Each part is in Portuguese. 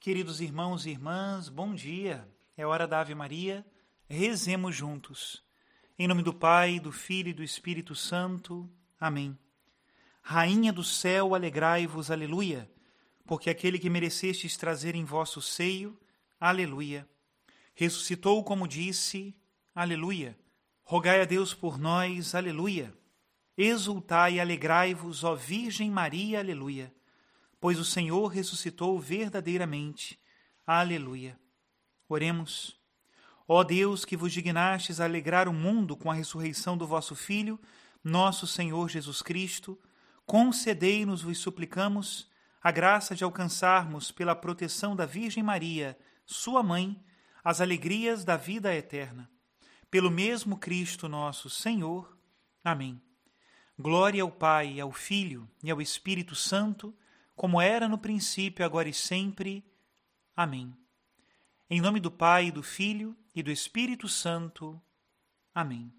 Queridos irmãos e irmãs, bom dia. É hora da Ave Maria. Rezemos juntos. Em nome do Pai, do Filho e do Espírito Santo. Amém. Rainha do céu, alegrai-vos, aleluia, porque aquele que merecestes trazer em vosso seio, aleluia. Ressuscitou como disse, aleluia. Rogai a Deus por nós, aleluia. Exultai e alegrai-vos, ó Virgem Maria, aleluia pois o Senhor ressuscitou verdadeiramente. Aleluia. Oremos. Ó Deus, que vos dignastes alegrar o mundo com a ressurreição do vosso Filho, nosso Senhor Jesus Cristo, concedei-nos, vos suplicamos, a graça de alcançarmos, pela proteção da Virgem Maria, sua mãe, as alegrias da vida eterna. Pelo mesmo Cristo nosso Senhor. Amém. Glória ao Pai, ao Filho e ao Espírito Santo, como era no princípio, agora e sempre. Amém. Em nome do Pai, do Filho e do Espírito Santo. Amém.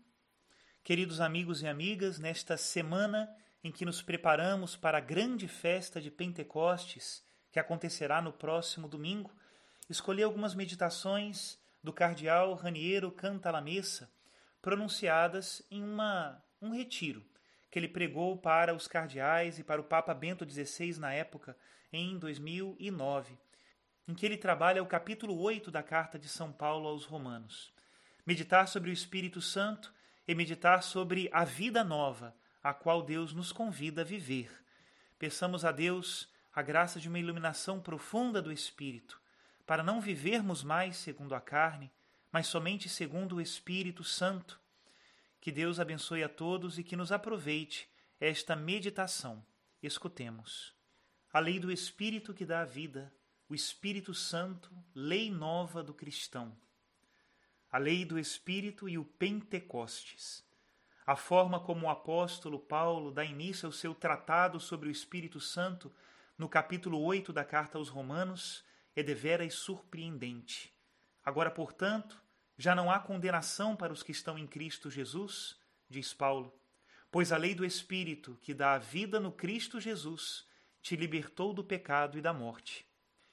Queridos amigos e amigas, nesta semana em que nos preparamos para a grande festa de Pentecostes, que acontecerá no próximo domingo, escolhi algumas meditações do cardeal Raniero Cantalamessa, pronunciadas em uma, um retiro que ele pregou para os cardeais e para o Papa Bento XVI na época, em 2009, em que ele trabalha o capítulo 8 da carta de São Paulo aos Romanos. Meditar sobre o Espírito Santo e meditar sobre a vida nova, a qual Deus nos convida a viver. Peçamos a Deus a graça de uma iluminação profunda do Espírito, para não vivermos mais segundo a carne, mas somente segundo o Espírito Santo que Deus abençoe a todos e que nos aproveite esta meditação. Escutemos. A lei do Espírito que dá a vida, o Espírito Santo, lei nova do cristão. A lei do Espírito e o Pentecostes. A forma como o apóstolo Paulo dá início ao seu tratado sobre o Espírito Santo no capítulo 8 da carta aos Romanos é deveras surpreendente. Agora, portanto, já não há condenação para os que estão em Cristo Jesus, diz Paulo, pois a lei do Espírito, que dá a vida no Cristo Jesus, te libertou do pecado e da morte.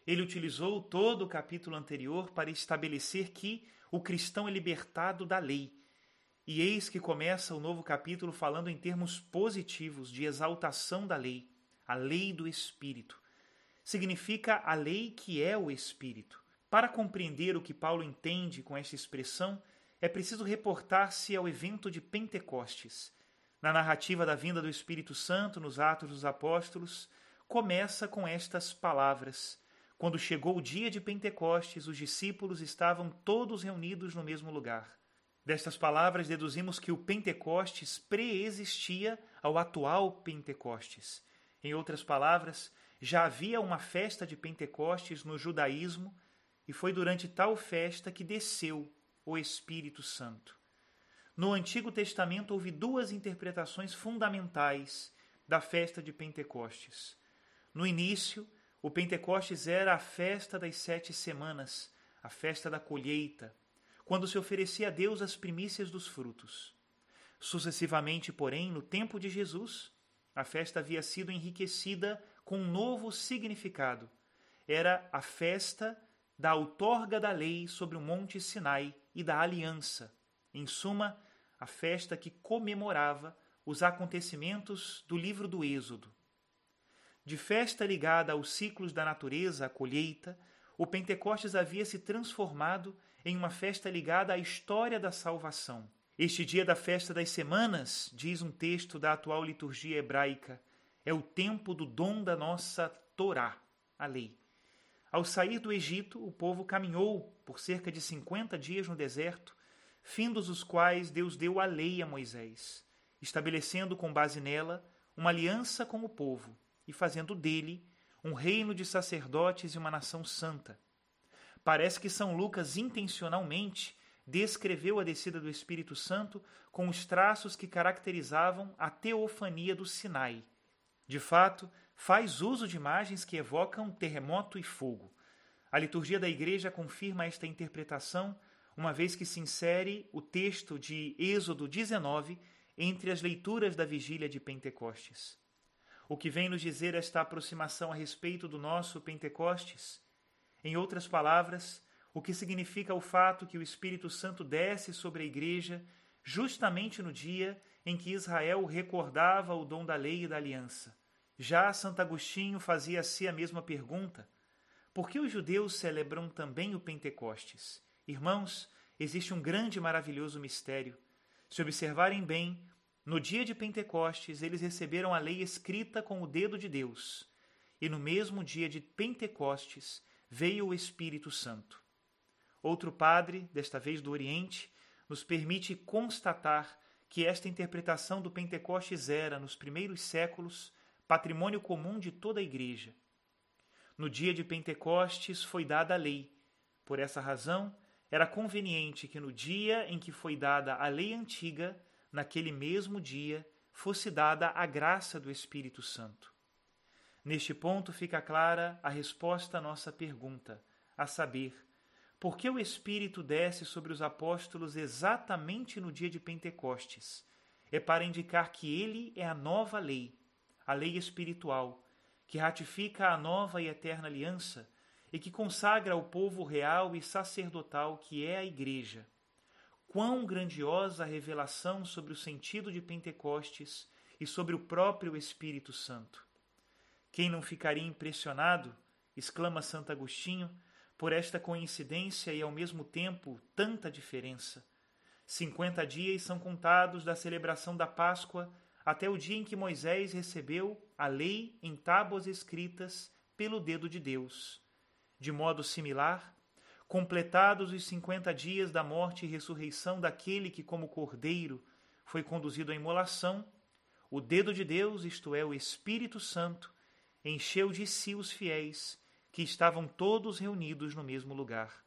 Ele utilizou todo o capítulo anterior para estabelecer que o cristão é libertado da lei. E eis que começa o novo capítulo falando em termos positivos de exaltação da lei, a lei do Espírito. Significa a lei que é o Espírito. Para compreender o que Paulo entende com esta expressão, é preciso reportar-se ao evento de Pentecostes. Na narrativa da vinda do Espírito Santo nos Atos dos Apóstolos, começa com estas palavras: Quando chegou o dia de Pentecostes, os discípulos estavam todos reunidos no mesmo lugar. Destas palavras deduzimos que o Pentecostes preexistia ao atual Pentecostes. Em outras palavras, já havia uma festa de Pentecostes no judaísmo e foi durante tal festa que desceu o Espírito Santo. No Antigo Testamento houve duas interpretações fundamentais da festa de Pentecostes. No início, o Pentecostes era a festa das sete semanas, a festa da colheita, quando se oferecia a Deus as primícias dos frutos. Sucessivamente, porém, no tempo de Jesus, a festa havia sido enriquecida com um novo significado. Era a festa da outorga da lei sobre o monte Sinai e da aliança, em suma, a festa que comemorava os acontecimentos do livro do Êxodo. De festa ligada aos ciclos da natureza, a colheita, o Pentecostes havia se transformado em uma festa ligada à história da salvação. Este dia da festa das semanas, diz um texto da atual liturgia hebraica, é o tempo do dom da nossa Torá, a lei. Ao sair do Egito, o povo caminhou por cerca de cinquenta dias no deserto, findos os quais Deus deu a lei a Moisés, estabelecendo com base nela uma aliança com o povo e fazendo dele um reino de sacerdotes e uma nação santa. Parece que São Lucas intencionalmente descreveu a descida do Espírito Santo com os traços que caracterizavam a teofania do Sinai. De fato, faz uso de imagens que evocam terremoto e fogo. A liturgia da Igreja confirma esta interpretação, uma vez que se insere o texto de Êxodo 19 entre as leituras da vigília de Pentecostes. O que vem nos dizer esta aproximação a respeito do nosso Pentecostes? Em outras palavras, o que significa o fato que o Espírito Santo desce sobre a Igreja justamente no dia em que Israel recordava o dom da lei e da aliança. Já Santo Agostinho fazia a si a mesma pergunta: por que os judeus celebram também o Pentecostes? Irmãos, existe um grande e maravilhoso mistério. Se observarem bem, no dia de Pentecostes eles receberam a lei escrita com o dedo de Deus, e no mesmo dia de Pentecostes veio o Espírito Santo. Outro padre, desta vez do Oriente, nos permite constatar que esta interpretação do Pentecostes era, nos primeiros séculos, patrimônio comum de toda a Igreja. No dia de Pentecostes foi dada a lei. Por essa razão, era conveniente que no dia em que foi dada a lei antiga, naquele mesmo dia, fosse dada a graça do Espírito Santo. Neste ponto fica clara a resposta à nossa pergunta, a saber, por que o Espírito desce sobre os apóstolos exatamente no dia de Pentecostes? É para indicar que ele é a nova lei, a lei espiritual, que ratifica a nova e eterna aliança e que consagra o povo real e sacerdotal que é a Igreja. Quão grandiosa a revelação sobre o sentido de Pentecostes e sobre o próprio Espírito Santo. Quem não ficaria impressionado, exclama Santo Agostinho, por esta coincidência e ao mesmo tempo tanta diferença. Cinquenta dias são contados da celebração da Páscoa até o dia em que Moisés recebeu a lei em tábuas escritas pelo dedo de Deus. De modo similar, completados os cinquenta dias da morte e ressurreição daquele que, como cordeiro, foi conduzido à imolação, o dedo de Deus, isto é, o Espírito Santo, encheu de si os fiéis que estavam todos reunidos no mesmo lugar.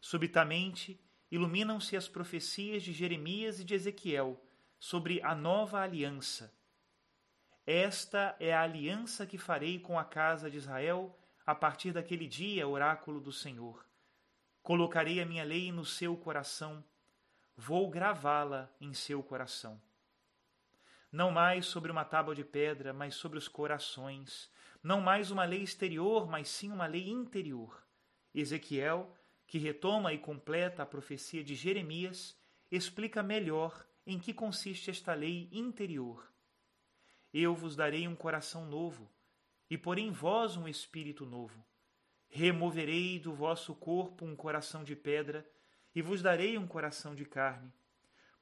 Subitamente, iluminam-se as profecias de Jeremias e de Ezequiel sobre a nova aliança. Esta é a aliança que farei com a casa de Israel a partir daquele dia, oráculo do Senhor. Colocarei a minha lei no seu coração, vou gravá-la em seu coração não mais sobre uma tábua de pedra, mas sobre os corações, não mais uma lei exterior, mas sim uma lei interior. Ezequiel, que retoma e completa a profecia de Jeremias, explica melhor em que consiste esta lei interior. Eu vos darei um coração novo, e porei em vós um espírito novo. Removerei do vosso corpo um coração de pedra, e vos darei um coração de carne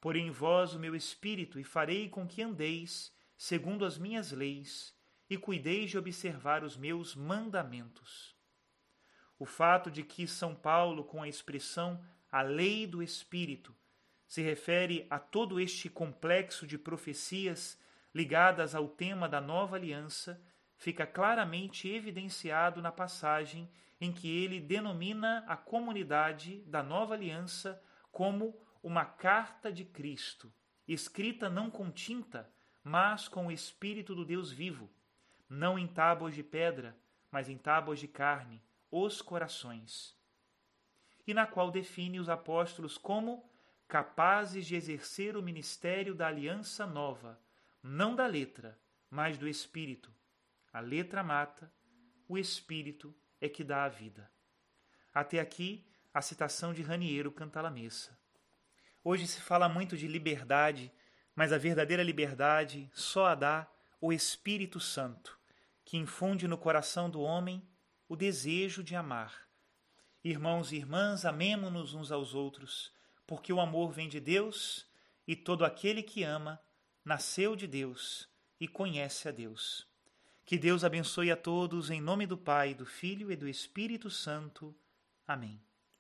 porei em vós o meu espírito e farei com que andeis segundo as minhas leis e cuideis de observar os meus mandamentos. O fato de que São Paulo, com a expressão a lei do Espírito, se refere a todo este complexo de profecias ligadas ao tema da nova aliança, fica claramente evidenciado na passagem em que ele denomina a comunidade da nova aliança como uma carta de Cristo, escrita não com tinta, mas com o Espírito do Deus vivo, não em tábuas de pedra, mas em tábuas de carne, os corações. E na qual define os apóstolos como capazes de exercer o ministério da aliança nova, não da letra, mas do Espírito. A letra mata, o Espírito é que dá a vida. Até aqui a citação de Raniero Cantalamessa. Hoje se fala muito de liberdade, mas a verdadeira liberdade só a dá o Espírito Santo, que infunde no coração do homem o desejo de amar. Irmãos e irmãs, amemo-nos uns aos outros, porque o amor vem de Deus e todo aquele que ama nasceu de Deus e conhece a Deus. Que Deus abençoe a todos em nome do Pai, do Filho e do Espírito Santo. Amém.